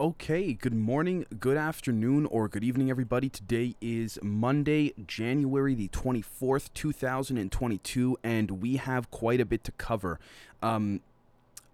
Okay, good morning, good afternoon, or good evening, everybody. Today is Monday, January the 24th, 2022, and we have quite a bit to cover. Um,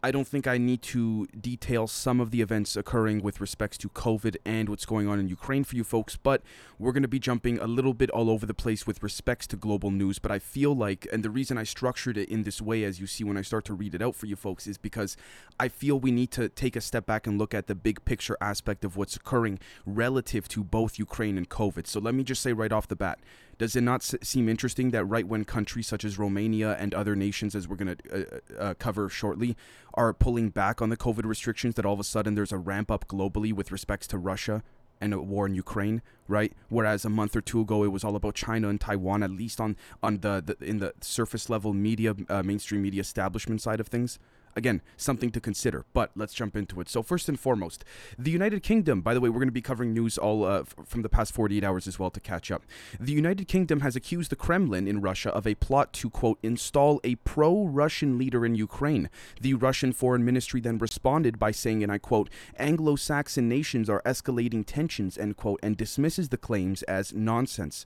I don't think I need to detail some of the events occurring with respects to COVID and what's going on in Ukraine for you folks, but we're going to be jumping a little bit all over the place with respects to global news. But I feel like, and the reason I structured it in this way, as you see when I start to read it out for you folks, is because I feel we need to take a step back and look at the big picture aspect of what's occurring relative to both Ukraine and COVID. So let me just say right off the bat does it not seem interesting that right when countries such as Romania and other nations, as we're going to uh, uh, uh, cover shortly, are pulling back on the COVID restrictions, that all of a sudden there's a ramp up globally with respects to Russia and a war in Ukraine, right? Whereas a month or two ago, it was all about China and Taiwan, at least on on the, the in the surface level media, uh, mainstream media establishment side of things again, something to consider. But let's jump into it. So, first and foremost, the United Kingdom, by the way, we're going to be covering news all uh, f- from the past 48 hours as well to catch up. The United Kingdom has accused the Kremlin in Russia of a plot to, quote, install a pro Russian leader in Ukraine. The Russian foreign ministry then responded by saying, and I quote, Anglo Saxon nations are escalating tensions, end quote, and dismisses the claims as nonsense.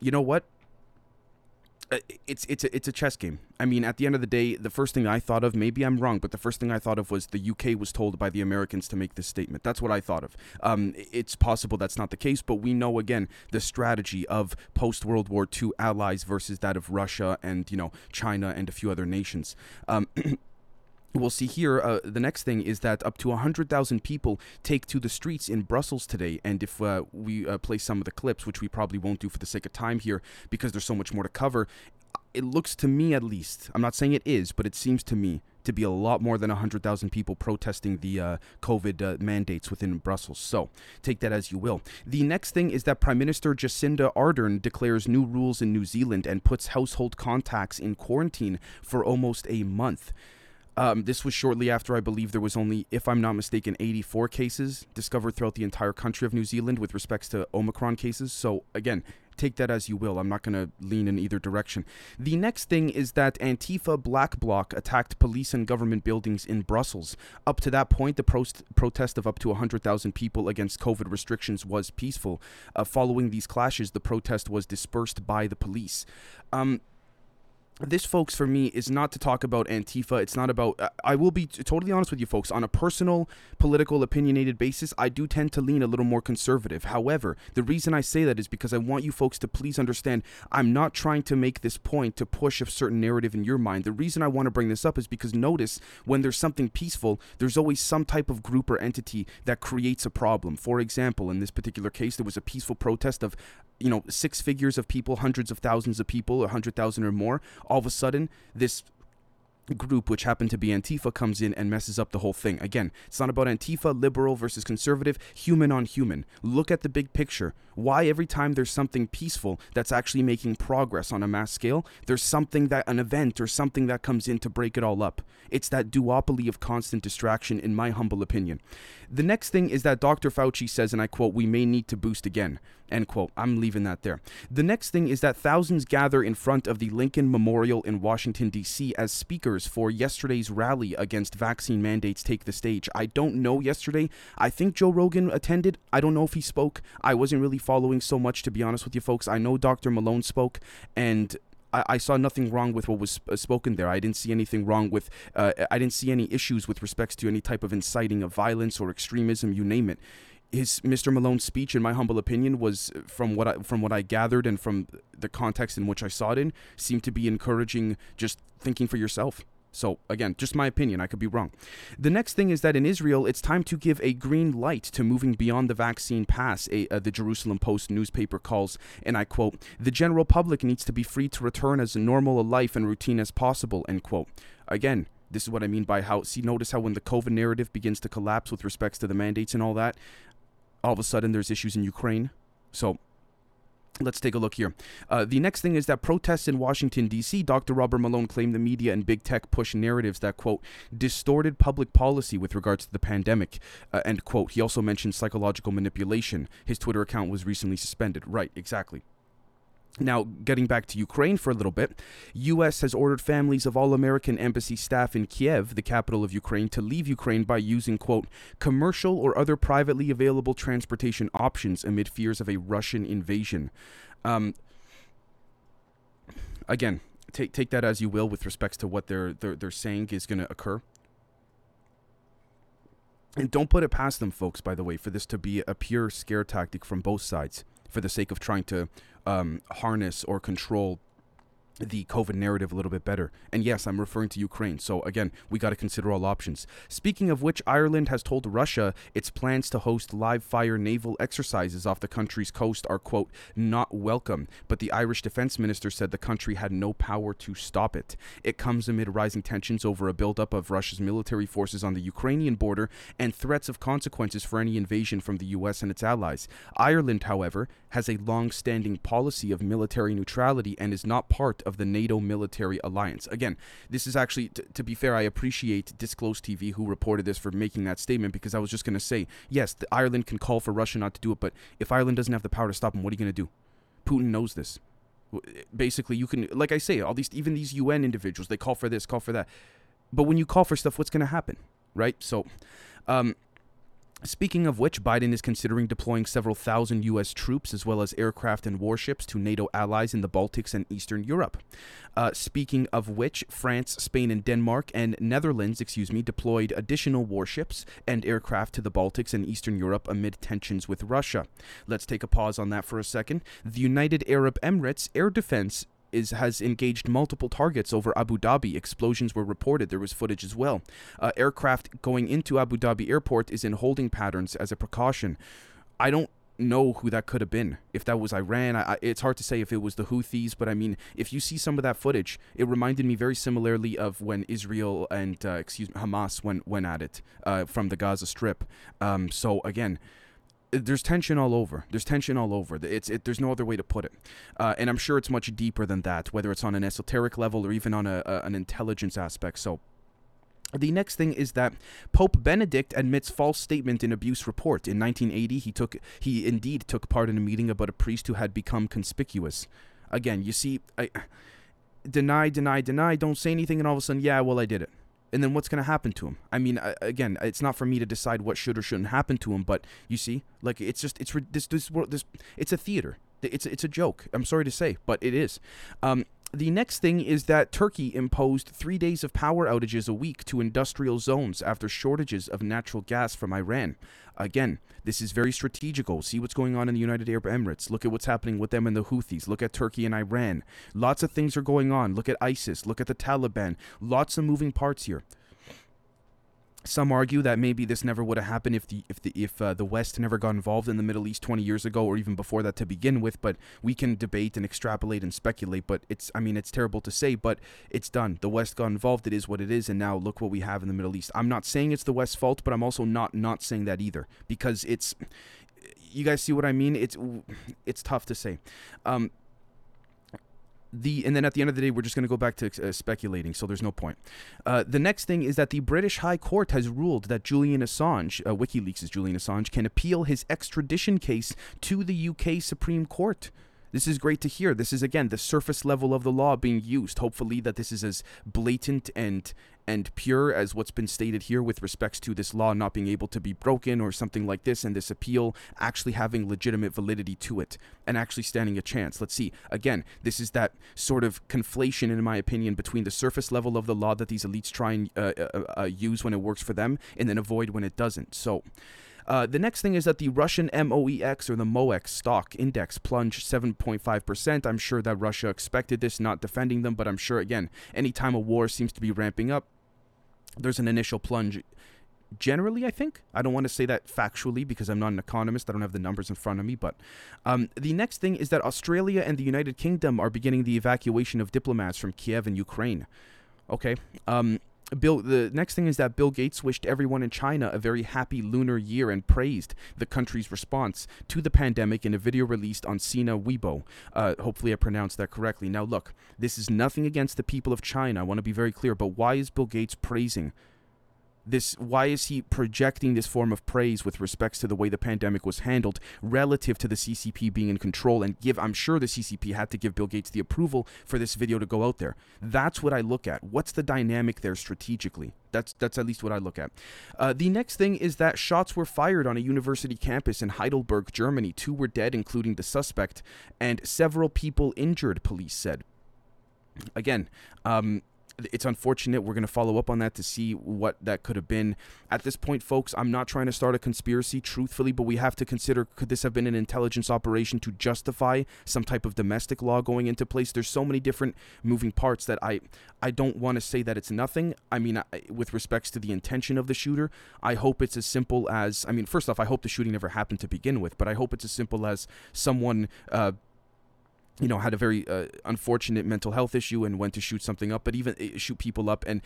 You know what? Uh, it's it's a, it's a chess game. I mean, at the end of the day, the first thing I thought of, maybe I'm wrong, but the first thing I thought of was the UK was told by the Americans to make this statement. That's what I thought of. Um, it's possible that's not the case, but we know again the strategy of post World War II allies versus that of Russia and you know China and a few other nations. Um, We'll see here. Uh, the next thing is that up to 100,000 people take to the streets in Brussels today. And if uh, we uh, play some of the clips, which we probably won't do for the sake of time here because there's so much more to cover, it looks to me at least, I'm not saying it is, but it seems to me to be a lot more than 100,000 people protesting the uh, COVID uh, mandates within Brussels. So take that as you will. The next thing is that Prime Minister Jacinda Ardern declares new rules in New Zealand and puts household contacts in quarantine for almost a month. Um, this was shortly after I believe there was only, if I'm not mistaken, 84 cases discovered throughout the entire country of New Zealand with respects to Omicron cases. So again, take that as you will. I'm not going to lean in either direction. The next thing is that Antifa Black Bloc attacked police and government buildings in Brussels. Up to that point, the protest of up to 100,000 people against COVID restrictions was peaceful. Uh, following these clashes, the protest was dispersed by the police. Um, this folks for me is not to talk about antifa. It's not about uh, i will be totally honest with you folks. On a personal political opinionated basis i do tend to lean a little more conservative. However the reason i say that is because i want you folks to please understand i'm not trying to make this point to push a certain narrative in your mind. The reason i want to bring this up is because notice when there's something peaceful there's always some type of group or entity that creates a problem. For example in this particular case there was a peaceful protest of you know six figures of people hundreds of thousands of people a hundred thousand or more all of a sudden this group, which happened to be Antifa, comes in and messes up the whole thing. Again, it's not about Antifa, liberal versus conservative, human on human. Look at the big picture. Why every time there's something peaceful that's actually making progress on a mass scale, there's something that, an event or something that comes in to break it all up? It's that duopoly of constant distraction, in my humble opinion. The next thing is that Dr. Fauci says, and I quote, we may need to boost again. End quote. I'm leaving that there. The next thing is that thousands gather in front of the Lincoln Memorial in Washington, D.C. as speakers for yesterday's rally against vaccine mandates take the stage. I don't know yesterday. I think Joe Rogan attended. I don't know if he spoke. I wasn't really following so much, to be honest with you folks. I know Dr. Malone spoke, and I, I, saw nothing wrong with what was spoken there. I didn't see anything wrong with, uh, I didn't see any issues with respects to any type of inciting of violence or extremism, you name it his Mr. Malone's speech, in my humble opinion, was from what I from what I gathered and from the context in which I saw it in, seemed to be encouraging just thinking for yourself. So again, just my opinion. I could be wrong. The next thing is that in Israel, it's time to give a green light to moving beyond the vaccine pass. A, uh, the Jerusalem Post newspaper calls, and I quote: "The general public needs to be free to return as normal a life and routine as possible." End quote. Again, this is what I mean by how. See, notice how when the COVID narrative begins to collapse with respects to the mandates and all that, all of a sudden there's issues in Ukraine. So Let's take a look here. Uh, the next thing is that protests in Washington, D.C., Dr. Robert Malone claimed the media and big tech push narratives that, quote, distorted public policy with regards to the pandemic, uh, end quote. He also mentioned psychological manipulation. His Twitter account was recently suspended. Right, exactly. Now, getting back to Ukraine for a little bit, U.S. has ordered families of all American embassy staff in Kiev, the capital of Ukraine, to leave Ukraine by using, quote, commercial or other privately available transportation options amid fears of a Russian invasion. Um, again, take take that as you will with respects to what they're they're, they're saying is going to occur. And don't put it past them, folks, by the way, for this to be a pure scare tactic from both sides for the sake of trying to um, harness or control the COVID narrative a little bit better. And yes, I'm referring to Ukraine. So again, we got to consider all options. Speaking of which, Ireland has told Russia its plans to host live fire naval exercises off the country's coast are, quote, not welcome. But the Irish defense minister said the country had no power to stop it. It comes amid rising tensions over a buildup of Russia's military forces on the Ukrainian border and threats of consequences for any invasion from the U.S. and its allies. Ireland, however, has a long standing policy of military neutrality and is not part of the NATO military alliance. Again, this is actually, t- to be fair, I appreciate Disclose TV who reported this for making that statement because I was just going to say, yes, Ireland can call for Russia not to do it, but if Ireland doesn't have the power to stop them, what are you going to do? Putin knows this. Basically, you can, like I say, all these, even these UN individuals, they call for this, call for that. But when you call for stuff, what's going to happen? Right? So, um, Speaking of which, Biden is considering deploying several thousand U.S. troops as well as aircraft and warships to NATO allies in the Baltics and Eastern Europe. Uh, speaking of which, France, Spain, and Denmark and Netherlands, excuse me, deployed additional warships and aircraft to the Baltics and Eastern Europe amid tensions with Russia. Let's take a pause on that for a second. The United Arab Emirates Air Defense is has engaged multiple targets over Abu Dhabi. Explosions were reported. There was footage as well. Uh, aircraft going into Abu Dhabi airport is in holding patterns as a precaution. I don't know who that could have been. If that was Iran, I, I, it's hard to say if it was the Houthis, but I mean, if you see some of that footage, it reminded me very similarly of when Israel and uh, excuse me, Hamas went went at it uh, from the Gaza Strip. Um, so again, there's tension all over. There's tension all over. It's it, there's no other way to put it, uh, and I'm sure it's much deeper than that, whether it's on an esoteric level or even on a, a, an intelligence aspect. So. The next thing is that Pope Benedict admits false statement in abuse report. In 1980, he took he indeed took part in a meeting about a priest who had become conspicuous. Again, you see, I deny, deny, deny, don't say anything, and all of a sudden, yeah, well, I did it and then what's going to happen to him i mean again it's not for me to decide what should or shouldn't happen to him but you see like it's just it's this this world this it's a theater it's it's a joke i'm sorry to say but it is um, the next thing is that Turkey imposed three days of power outages a week to industrial zones after shortages of natural gas from Iran. Again, this is very strategical. See what's going on in the United Arab Emirates. Look at what's happening with them and the Houthis. Look at Turkey and Iran. Lots of things are going on. Look at ISIS. Look at the Taliban. Lots of moving parts here. Some argue that maybe this never would have happened if the if the if uh, the West never got involved in the Middle East 20 years ago or even before that to begin with. But we can debate and extrapolate and speculate. But it's I mean it's terrible to say, but it's done. The West got involved. It is what it is, and now look what we have in the Middle East. I'm not saying it's the West's fault, but I'm also not not saying that either because it's. You guys see what I mean? It's it's tough to say. Um, the and then at the end of the day we're just going to go back to uh, speculating so there's no point. Uh, the next thing is that the british high court has ruled that julian assange uh, wikileaks julian assange can appeal his extradition case to the uk supreme court this is great to hear. This is again the surface level of the law being used. Hopefully that this is as blatant and and pure as what's been stated here with respects to this law not being able to be broken or something like this and this appeal actually having legitimate validity to it and actually standing a chance. Let's see. Again, this is that sort of conflation in my opinion between the surface level of the law that these elites try and uh, uh, uh, use when it works for them and then avoid when it doesn't. So uh, the next thing is that the Russian MOEX or the MOEX stock index plunged 7.5%. I'm sure that Russia expected this, not defending them, but I'm sure, again, anytime a war seems to be ramping up, there's an initial plunge generally i think. I don't want to say that factually because i'm not an economist. I don't have the numbers in front of me but um, the next thing is that australia and the united kingdom are beginning the evacuation of diplomats from kiev and ukraine. Okay um, Bill, the next thing is that Bill Gates wished everyone in China a very happy lunar year and praised the country's response to the pandemic in a video released on Sina Weibo. Uh, hopefully, I pronounced that correctly. Now, look, this is nothing against the people of China. I want to be very clear, but why is Bill Gates praising this why is he projecting this form of praise with respects to the way the pandemic was handled relative to the CCP being in control and give I'm sure the CCP had to give Bill Gates the approval for this video to go out there. That's what I look at. What's the dynamic there strategically? That's that's at least what I look at. Uh, the next thing is that shots were fired on a university campus in Heidelberg, Germany. Two were dead, including the suspect, and several people injured. Police said. Again, um, it's unfortunate. We're going to follow up on that to see what that could have been. At this point, folks, I'm not trying to start a conspiracy, truthfully, but we have to consider could this have been an intelligence operation to justify some type of domestic law going into place? There's so many different moving parts that I I don't want to say that it's nothing. I mean, I, with respects to the intention of the shooter, I hope it's as simple as I mean, first off, I hope the shooting never happened to begin with, but I hope it's as simple as someone. Uh, you know, had a very uh, unfortunate mental health issue and went to shoot something up, but even uh, shoot people up. And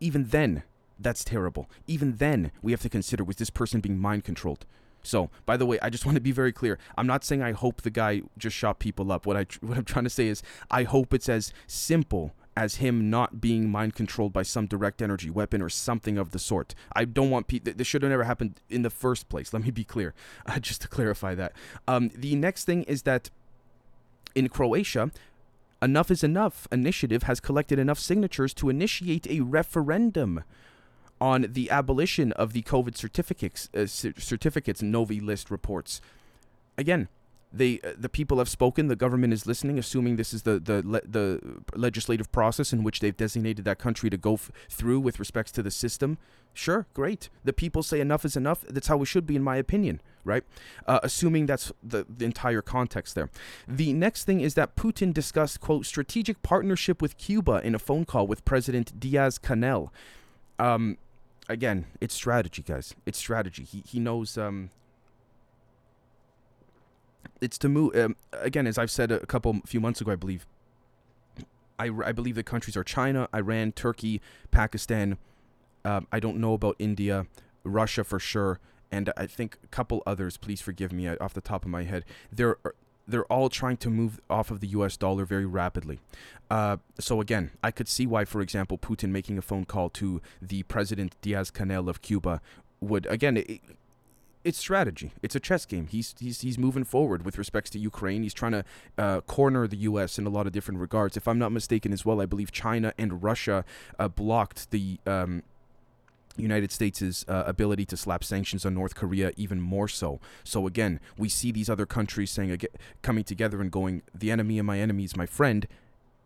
even then, that's terrible. Even then, we have to consider was this person being mind controlled? So, by the way, I just want to be very clear. I'm not saying I hope the guy just shot people up. What I what I'm trying to say is I hope it's as simple as him not being mind controlled by some direct energy weapon or something of the sort. I don't want people. This should have never happened in the first place. Let me be clear, uh, just to clarify that. Um, the next thing is that in Croatia, Enough is Enough initiative has collected enough signatures to initiate a referendum on the abolition of the COVID certificates, uh, certificates Novi List reports. Again, they uh, the people have spoken. The government is listening, assuming this is the the le- the legislative process in which they've designated that country to go f- through with respects to the system. Sure, great. The people say enough is enough. That's how it should be, in my opinion. Right? Uh, assuming that's the, the entire context there. The next thing is that Putin discussed quote strategic partnership with Cuba in a phone call with President Diaz Canel. Um, again, it's strategy, guys. It's strategy. He he knows um it's to move um, again, as I've said a couple few months ago, I believe. I, I believe the countries are China, Iran, Turkey, Pakistan. Um, I don't know about India, Russia for sure, and I think a couple others. Please forgive me uh, off the top of my head. They're they're all trying to move off of the U.S. dollar very rapidly. Uh, so again, I could see why, for example, Putin making a phone call to the president Diaz Canel of Cuba would again. It, it's strategy. It's a chess game. He's he's he's moving forward with respects to Ukraine. He's trying to uh, corner the U.S. in a lot of different regards. If I'm not mistaken, as well, I believe China and Russia uh, blocked the. Um, United States' uh, ability to slap sanctions on North Korea even more so. So again, we see these other countries saying coming together and going, "The enemy of my enemy is my friend,"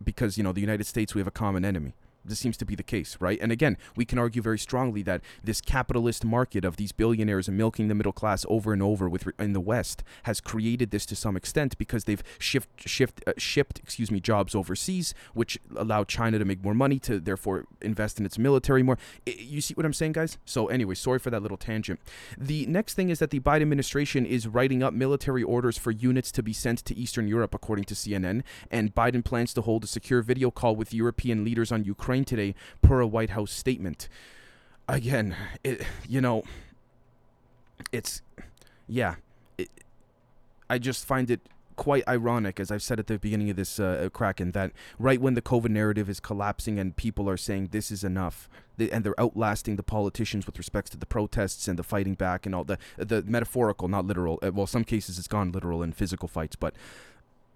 because you know the United States we have a common enemy this seems to be the case, right? And again, we can argue very strongly that this capitalist market of these billionaires milking the middle class over and over with in the West has created this to some extent because they've shift shift uh, shipped, excuse me, jobs overseas, which allow China to make more money to therefore invest in its military more. You see what I'm saying, guys? So anyway, sorry for that little tangent. The next thing is that the Biden administration is writing up military orders for units to be sent to Eastern Europe, according to CNN, and Biden plans to hold a secure video call with European leaders on Ukraine Ukraine today per a White House statement. Again, it, you know, it's, yeah, it, I just find it quite ironic, as I've said at the beginning of this uh, Kraken, that right when the COVID narrative is collapsing and people are saying this is enough, and they're outlasting the politicians with respects to the protests and the fighting back and all the the metaphorical, not literal. Uh, well, some cases it's gone literal in physical fights, but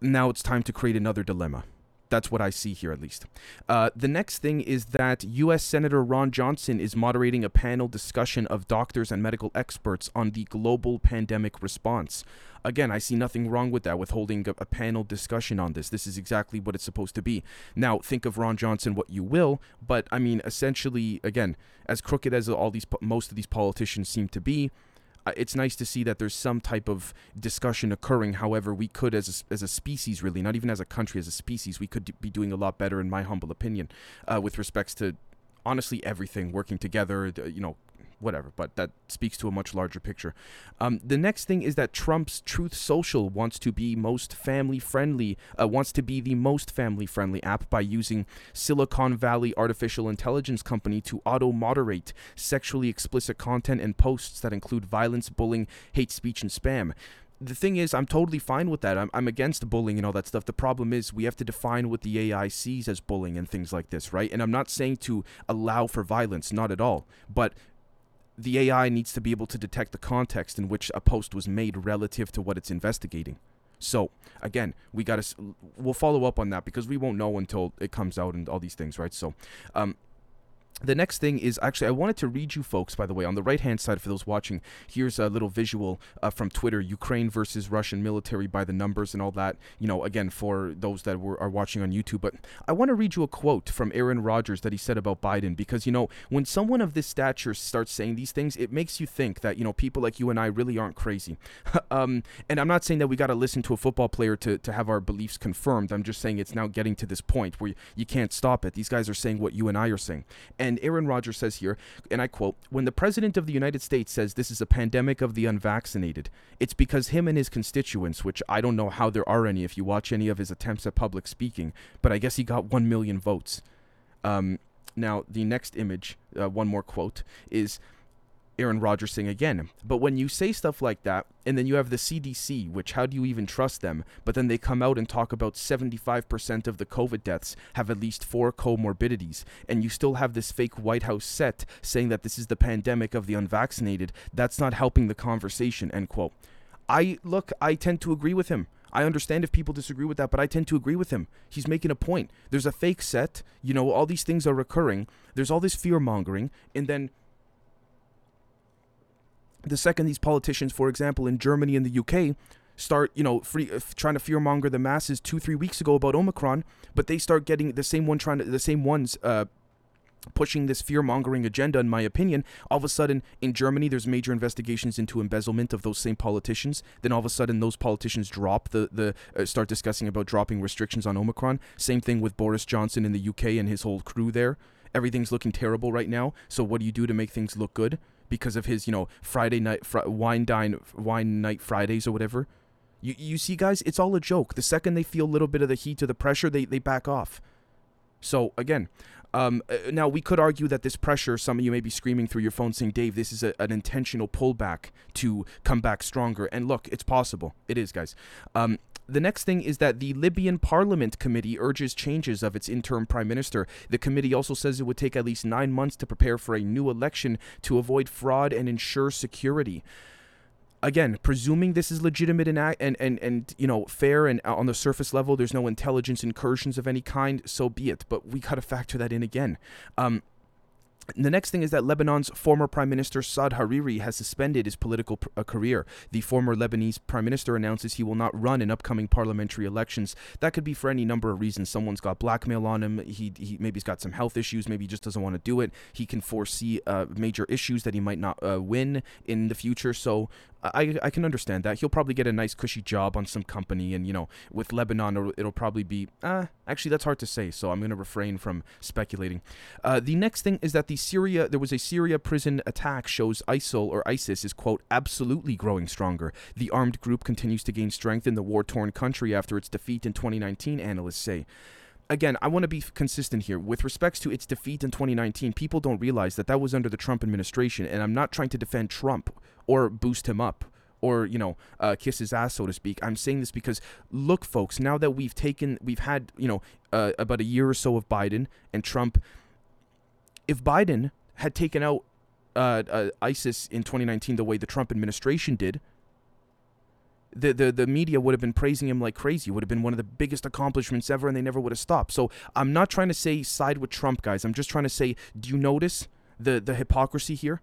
now it's time to create another dilemma that's what I see here, at least. Uh, the next thing is that U.S. Senator Ron Johnson is moderating a panel discussion of doctors and medical experts on the global pandemic response. Again, I see nothing wrong with that, with holding a, a panel discussion on this. This is exactly what it's supposed to be. Now, think of Ron Johnson what you will, but I mean, essentially, again, as crooked as all these, most of these politicians seem to be, it's nice to see that there's some type of discussion occurring. However, we could, as a, as a species, really, not even as a country, as a species, we could be doing a lot better, in my humble opinion, uh, with respects to honestly everything working together. You know, whatever, but that speaks to a much larger picture. Um, the next thing is that Trump's Truth Social wants to be most family friendly, uh, wants to be the most family friendly app by using Silicon Valley artificial intelligence company to auto moderate sexually explicit content and posts that include violence, bullying, hate speech, and spam. the thing is, I'm totally fine with that. I'm, I'm against bullying and all that stuff. The problem is, we have to define what the AI sees as bullying and things like this, right? And I'm not saying to allow for violence, not at all. But the AI needs to be able to detect the context in which a post was made relative to what it's investigating. So again, we got to we'll follow up on that because we won't know until it comes out and all these things, right? So, um, the next thing is actually I wanted to read you folks by the way on the right hand side for those watching here's a little visual uh, from Twitter Ukraine versus Russian military by the numbers and all that you know again for those that were, are watching on YouTube but I want to read you a quote from Aaron Rodgers that he said about Biden because you know when someone of this stature starts saying these things it makes you think that you know people like you and I really aren't crazy. Um, and I'm not saying that we got to listen to a football player to, to have our beliefs confirmed. I'm just saying it's now getting to this point where you, you can't stop it. These guys are saying what you and I are saying. and and Aaron Rodgers says here, and I quote, when the President of the United States says this is a pandemic of the unvaccinated, it's because him and his constituents, which I don't know how there are any if you watch any of his attempts at public speaking, but I guess he got 1 million votes. Um, now, the next image, uh, one more quote, is Aaron Rodgers saying again. But when you say stuff like that, and then you have the CDC, which how do you even trust them? But then they come out and talk about 75% of the COVID deaths have at least four comorbidities, and you still have this fake White House set saying that this is the pandemic of the unvaccinated. That's not helping the conversation. End quote. I look, I tend to agree with him. I understand if people disagree with that, but I tend to agree with him. He's making a point. There's a fake set, you know, all these things are recurring. There's all this fear mongering, and then the second these politicians, for example, in Germany and the UK, start, you know, free, uh, trying to fearmonger the masses two, three weeks ago about Omicron, but they start getting the same one trying to, the same ones, uh, pushing this fear mongering agenda, in my opinion. All of a sudden, in Germany, there's major investigations into embezzlement of those same politicians. Then all of a sudden, those politicians drop the the uh, start discussing about dropping restrictions on Omicron. Same thing with Boris Johnson in the UK and his whole crew there. Everything's looking terrible right now. So what do you do to make things look good? Because of his, you know, Friday night fr- wine dine wine night Fridays or whatever. You you see, guys, it's all a joke. The second they feel a little bit of the heat or the pressure, they they back off. So again, um, uh, now we could argue that this pressure. Some of you may be screaming through your phone saying, "Dave, this is a, an intentional pullback to come back stronger." And look, it's possible. It is, guys. Um, the next thing is that the Libyan Parliament Committee urges changes of its interim prime minister. The committee also says it would take at least nine months to prepare for a new election to avoid fraud and ensure security. Again, presuming this is legitimate and and and, and you know fair and on the surface level, there's no intelligence incursions of any kind. So be it. But we gotta factor that in again. Um, the next thing is that Lebanon's former Prime Minister Saad Hariri has suspended his political pr- uh, career. The former Lebanese Prime Minister announces he will not run in upcoming parliamentary elections. That could be for any number of reasons. Someone's got blackmail on him. He, he maybe he's got some health issues. Maybe he just doesn't want to do it. He can foresee uh, major issues that he might not uh, win in the future. So I, I can understand that. He'll probably get a nice cushy job on some company, and you know, with Lebanon, it'll, it'll probably be. Uh, actually, that's hard to say, so I'm going to refrain from speculating. Uh, the next thing is that the Syria, there was a Syria prison attack, shows ISIL or ISIS is quote absolutely growing stronger. The armed group continues to gain strength in the war-torn country after its defeat in 2019. Analysts say again, I want to be consistent here. With respects to its defeat in 2019, people don't realize that that was under the Trump administration, and I'm not trying to defend Trump or boost him up or you know uh, kiss his ass so to speak i'm saying this because look folks now that we've taken we've had you know uh, about a year or so of biden and trump if biden had taken out uh, uh isis in 2019 the way the trump administration did the, the, the media would have been praising him like crazy. Would have been one of the biggest accomplishments ever, and they never would have stopped. So I'm not trying to say side with Trump, guys. I'm just trying to say, do you notice the, the hypocrisy here?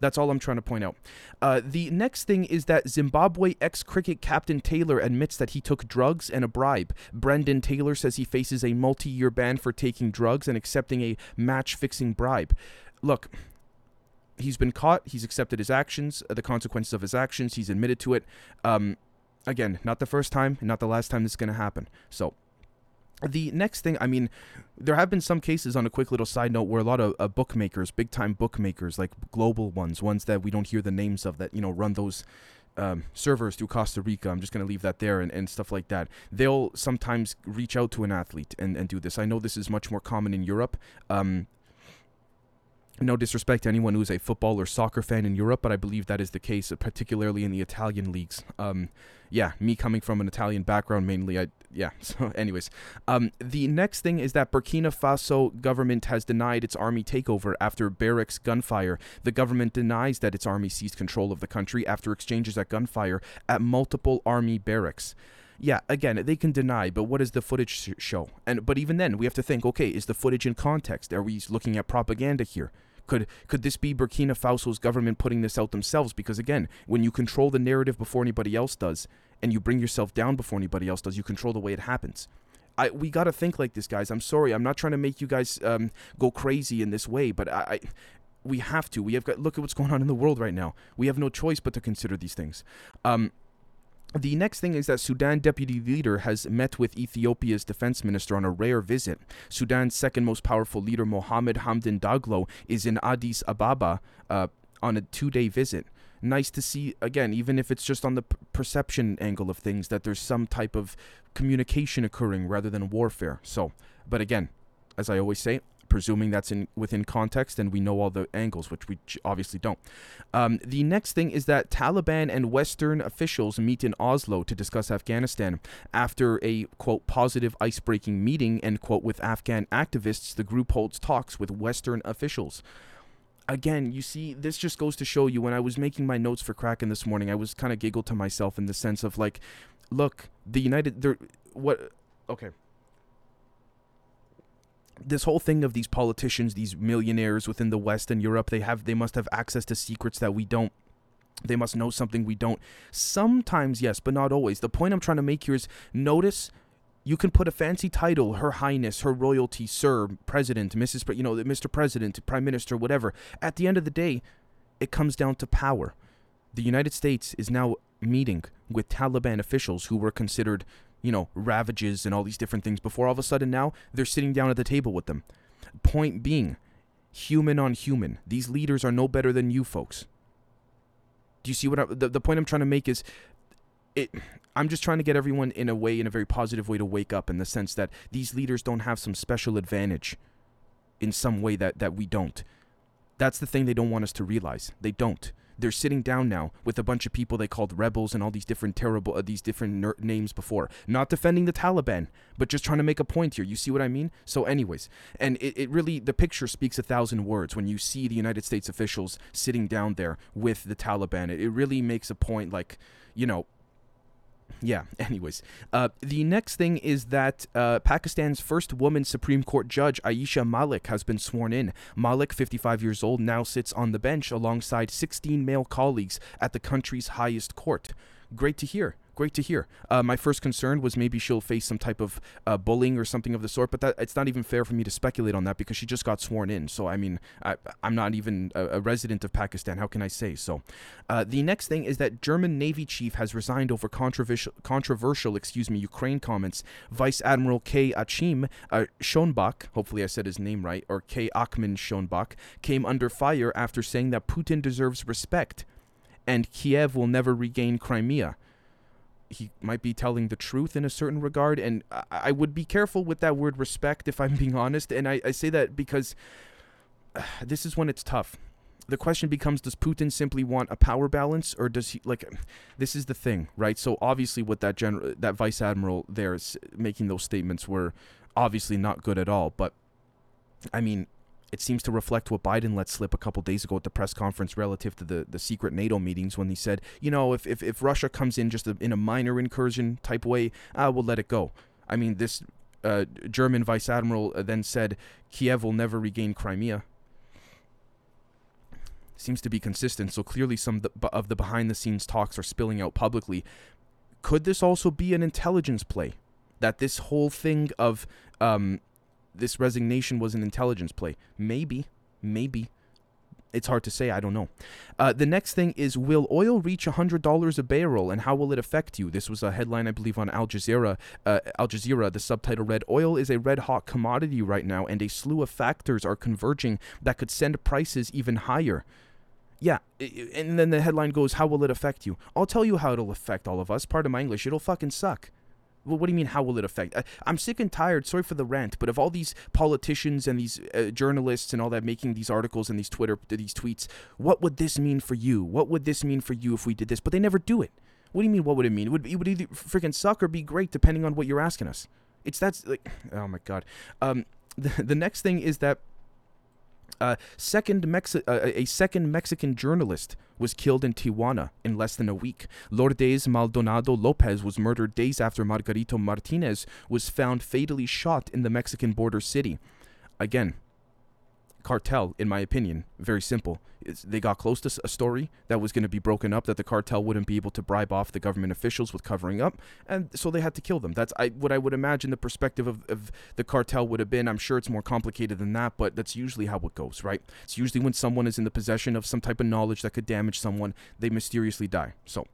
That's all I'm trying to point out. Uh, the next thing is that Zimbabwe ex cricket captain Taylor admits that he took drugs and a bribe. Brendan Taylor says he faces a multi year ban for taking drugs and accepting a match fixing bribe. Look, he's been caught. He's accepted his actions, uh, the consequences of his actions. He's admitted to it. Um, again, not the first time, not the last time this is going to happen. So the next thing, I mean, there have been some cases on a quick little side note where a lot of uh, bookmakers, big time bookmakers, like global ones, ones that we don't hear the names of, that you know run those um, servers through Costa Rica. I'm just going to leave that there and, and stuff like that. They'll sometimes reach out to an athlete and, and do this. I know this is much more common in Europe. Um, no disrespect to anyone who's a football or soccer fan in Europe, but I believe that is the case, particularly in the Italian leagues. Um, yeah, me coming from an Italian background mainly, I yeah. So, anyways, um, the next thing is that Burkina Faso government has denied its army takeover after barracks gunfire. The government denies that its army seized control of the country after exchanges at gunfire at multiple army barracks yeah, again, they can deny, but what does the footage show? And but even then, we have to think, okay, is the footage in context? Are we looking at propaganda here? Could could this be Burkina Faso's government putting this out themselves? Because again, when you control the narrative before anybody else does, and you bring yourself down before anybody else does, you control the way it happens. I we gotta think like this, guys. I'm sorry, I'm not trying to make you guys um, go crazy in this way, but I, I we have to. We have got look at what's going on in the world right now. We have no choice but to consider these things. Um, the next thing is that Sudan deputy leader has met with Ethiopia's defense minister on a rare visit. Sudan's second most powerful leader, Mohamed Hamdan Daglo, is in Addis Ababa uh, on a two-day visit. Nice to see again, even if it's just on the p- perception angle of things, that there's some type of communication occurring rather than warfare. So, but again, as I always say, presuming that's in within context and we know all the angles, which we obviously don't. Um, the next thing is that Taliban and Western officials meet in Oslo to discuss Afghanistan. After a quote positive ice-breaking meeting and quote with Afghan activists, the group holds talks with Western officials again, you see, this just goes to show you when I was making my notes for Kraken this morning, I was kind of giggled to myself in the sense of like, look, the United, what, okay, this whole thing of these politicians, these millionaires within the West and Europe, they have they must have access to secrets that we don't. They must know something we don't. Sometimes yes, but not always. The point I'm trying to make here is notice you can put a fancy title, Her Highness, Her Royalty, Sir, President, Mrs. Pre- you know, Mr. President, Prime Minister, whatever. At the end of the day, it comes down to power. The United States is now meeting with Taliban officials who were considered you know, ravages and all these different things before all of a sudden now they're sitting down at the table with them. Point being, human on human. These leaders are no better than you folks. Do you see what I, the, the point I'm trying to make is it I'm just trying to get everyone in a way in a very positive way to wake up in the sense that these leaders don't have some special advantage in some way that that we don't. That's the thing they don't want us to realize. They don't they're sitting down now with a bunch of people they called rebels and all these different terrible uh, these different ner- names before. Not defending the taliban but just trying to make a point here. You see what i mean? So anyways and it, it really the picture speaks a thousand words when you see the united states officials sitting down there with the taliban. It, it really makes a point like you know yeah, anyways. Uh, the next thing is that uh, Pakistan's first woman Supreme Court judge, Aisha Malik, has been sworn in. Malik, 55 years old, now sits on the bench alongside 16 male colleagues at the country's highest court. Great to hear great to hear. Uh, my first concern was maybe she'll face some type of uh, bullying or something of the sort, but that it's not even fair for me to speculate on that because she just got sworn in. So I mean, I, am not even a, a, resident of Pakistan. How can I say so? Uh, the next thing is that German Navy chief has resigned over controversial, controversial, excuse me, Ukraine comments. Vice Admiral Kay-Achim uh, Schonbach, hopefully I said his name right, or K. Achman Schonbach, came under fire after saying that Putin deserves respect and Kiev will never regain Crimea he might be telling the truth in a certain regard and I, I, would be careful with that word respect if i'm being honest and i, I say that because uh, this is when it's tough. The question becomes does putin simply want a power balance or does he like this is the thing right? So obviously what that general that vice admiral there is making those statements were obviously not good at all but i mean it seems to reflect what Biden let slip a couple days ago at the press conference relative to the, the secret NATO meetings when he said, you know, if, if, if Russia comes in just a, in a minor incursion type way, uh, we'll let it go. I mean, this uh, German vice admiral uh, then said Kiev will never regain Crimea. Seems to be consistent, so clearly some of the behind the scenes talks are spilling out publicly. Could this also be an intelligence play? That this whole thing of um, this resignation was an intelligence play. Maybe, maybe. It's hard to say. I don't know. Uh, the next thing is Will oil reach $100 a barrel and how will it affect you? This was a headline, I believe, on Al Jazeera. Uh, Al Jazeera, the subtitle read Oil is a red hot commodity right now, and a slew of factors are converging that could send prices even higher. Yeah, and then the headline goes, How will it affect you? I'll tell you how it'll affect all of us. Part of my English, it'll fucking suck What do you mean? How will it affect? I, I'm sick and tired. Sorry for the rant, but of all these politicians and these uh, journalists and all that making these articles and these Twitter these tweets, what would this mean for you? What would this mean for you if we did this? But they never do it. What do you mean? What would it mean? It would it would either freaking suck or be great, depending on what you're asking us. It's that's like, oh my god. Um, the the next thing is that uh, second Mexi- uh, a second Mexican journalist was killed in Tijuana in less than a week. Lourdes Maldonado Lopez was murdered days after Margarito Martinez was found fatally shot in the Mexican border city. Again, cartel, in my opinion, very simple. It's, they got close to a story that was going to be broken up, that the cartel wouldn't be able to bribe off the government officials with covering up, and so they had to kill them. That's I, what I would imagine the perspective of, of the cartel would have been. I'm sure it's more complicated than that, but that's usually how it goes, right? It's usually when someone is in the possession of some type of knowledge that could damage someone, they mysteriously die. So,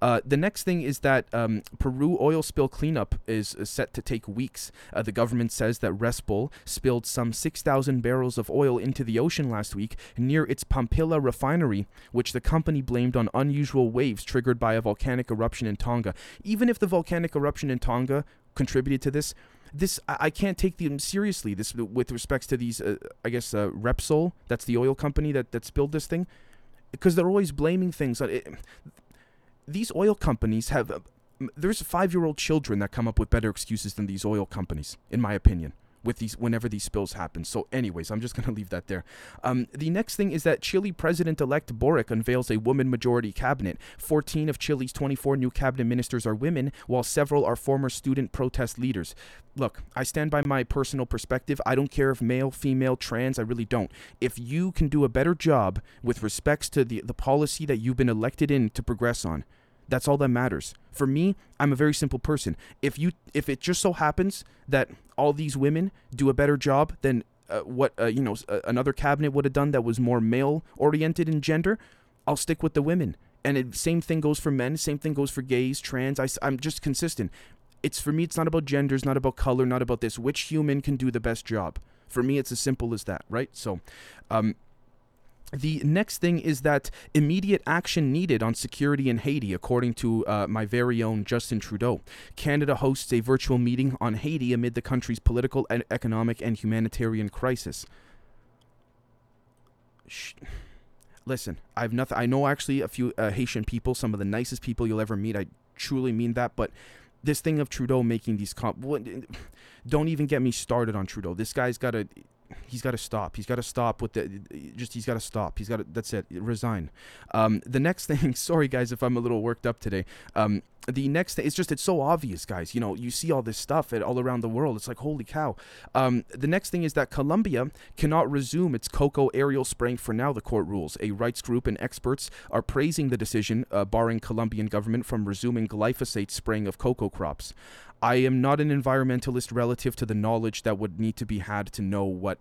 uh, the next thing is that um, Peru oil spill cleanup is, set to take weeks. Uh, the government says that Repsol spilled some 6,000 barrels of oil into the ocean last week near its Pampilla refinery, which the company blamed on unusual waves triggered by a volcanic eruption in Tonga. Even if the volcanic eruption in Tonga contributed to this, this I, can't take them seriously. This with respects to these, uh, I guess uh, Repsol, that's the oil company that that spilled this thing, because they're always blaming things. It, these oil companies have. Uh, there's five-year-old children that come up with better excuses than these oil companies, in my opinion with these whenever these spills happen. So, anyways, I'm just gonna leave that there. Um, the next thing is that Chile President-elect Boric unveils a woman-majority cabinet. 14 of Chile's 24 new cabinet ministers are women, while several are former student protest leaders. Look, I stand by my personal perspective. I don't care if male, female, trans. I really don't. If you can do a better job with respects to the the policy that you've been elected in to progress on, that's all that matters. For me, I'm a very simple person. If you if it just so happens that all these women do a better job than uh, what uh, you know uh, another cabinet would have done that was more male oriented in gender, I'll stick with the women. And it, same thing goes for men. Same thing goes for gays, trans. I, I'm just consistent. It's for me. It's not about gender. It's not about color. Not about this. Which human can do the best job? For me, it's as simple as that, right? So, um, the next thing is that immediate action needed on security in Haiti, according to uh, my very own Justin Trudeau. Canada hosts a virtual meeting on Haiti amid the country's political, and economic, and humanitarian crisis. Shh. Listen, I've nothing. I know actually a few uh, Haitian people, some of the nicest people you'll ever meet. I truly mean that, but this thing of Trudeau making these comp, don't even get me started on Trudeau. This guy's got a he's got to stop. He's got to stop with the just. He's got to stop. He's got to. That's it. Resign. Um, the next thing. Sorry, guys, if I'm a little worked up today. Um, the next thing. It's just. It's so obvious, guys. You know, you see all this stuff all around the world. It's like holy cow. Um, the next thing is that Colombia cannot resume its cocoa aerial spraying for now. The court rules. A rights group and experts are praising the decision, uh, barring Colombian government from resuming glyphosate spraying of cocoa crops. I am not an environmentalist relative to the knowledge that would need to be had to know what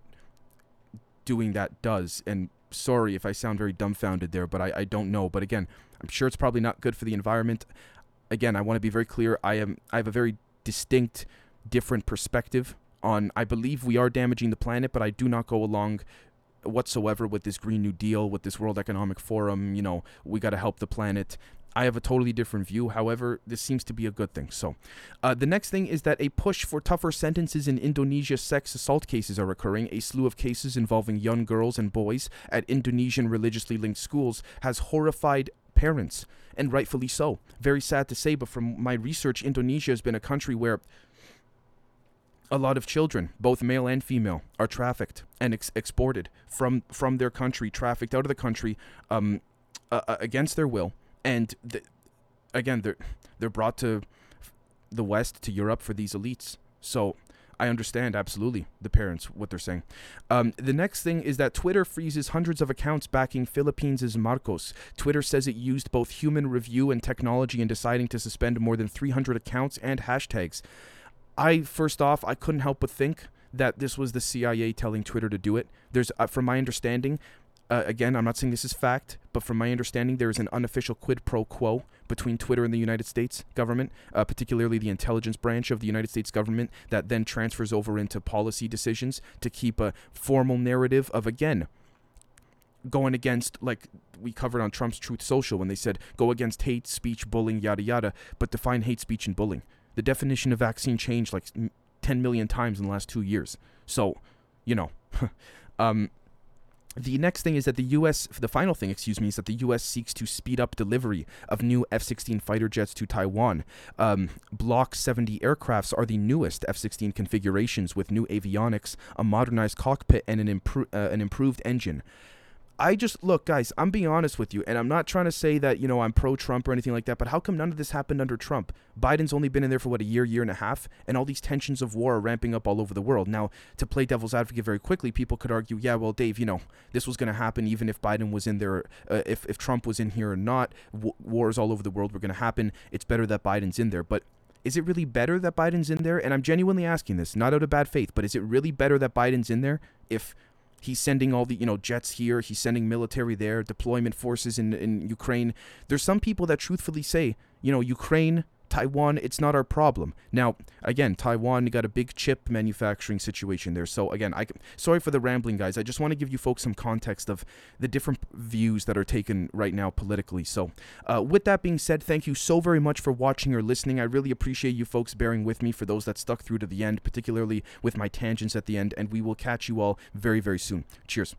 doing that does. And sorry if I sound very dumbfounded there, but I, I don't know. But again, I'm sure it's probably not good for the environment. Again, I want to be very clear. I am I have a very distinct, different perspective on. I believe we are damaging the planet, but I do not go along whatsoever with this Green New Deal, with this World Economic Forum. You know, we got to help the planet. I have a totally different view. However, this seems to be a good thing. So, uh, the next thing is that a push for tougher sentences in Indonesia sex assault cases are occurring. A slew of cases involving young girls and boys at Indonesian religiously linked schools has horrified parents, and rightfully so. Very sad to say, but from my research, Indonesia has been a country where a lot of children, both male and female, are trafficked and ex- exported from from their country, trafficked out of the country um, uh, against their will and the, again they're they're brought to the west to europe for these elites. So i understand absolutely the parents what they're saying. Um, the next thing is that twitter freezes hundreds of accounts backing philippines' marcos. Twitter says it used both human review and technology in deciding to suspend more than 300 accounts and hashtags. I first off i couldn't help but think that this was the cia telling twitter to do it. There's uh, from my understanding uh, again, I'm not saying this is fact, but from my understanding, there is an unofficial quid pro quo between Twitter and the United States government, uh, particularly the intelligence branch of the United States government, that then transfers over into policy decisions to keep a formal narrative of, again, going against, like we covered on Trump's Truth Social when they said, go against hate speech, bullying, yada, yada, but define hate speech and bullying. The definition of vaccine changed like 10 million times in the last two years. So, you know, um, the next thing is that the U.S. The final thing, excuse me, is that the U.S. seeks to speed up delivery of new F-16 fighter jets to Taiwan. Um, Block 70 aircrafts are the newest F-16 configurations with new avionics, a modernized cockpit, and an, impro- uh, an improved engine. I just look, guys. I'm being honest with you, and I'm not trying to say that you know I'm pro-Trump or anything like that. But how come none of this happened under Trump? Biden's only been in there for what a year, year and a half, and all these tensions of war are ramping up all over the world. Now, to play devil's advocate very quickly, people could argue, yeah, well, Dave, you know, this was going to happen even if Biden was in there, uh, if if Trump was in here or not. W- wars all over the world were going to happen. It's better that Biden's in there, but is it really better that Biden's in there? And I'm genuinely asking this, not out of bad faith, but is it really better that Biden's in there if He's sending all the, you know, jets here. He's sending military there, deployment forces in, in Ukraine. There's some people that truthfully say, you know, Ukraine Taiwan, it's not our problem. Now, again, Taiwan, got a big chip manufacturing situation there. So again, I sorry for the rambling, guys. I just want to give you folks some context of the different views that are taken right now politically. So, uh, with that being said, thank you so very much for watching or listening. I really appreciate you folks bearing with me for those that stuck through to the end, particularly with my tangents at the end. And we will catch you all very, very soon. Cheers.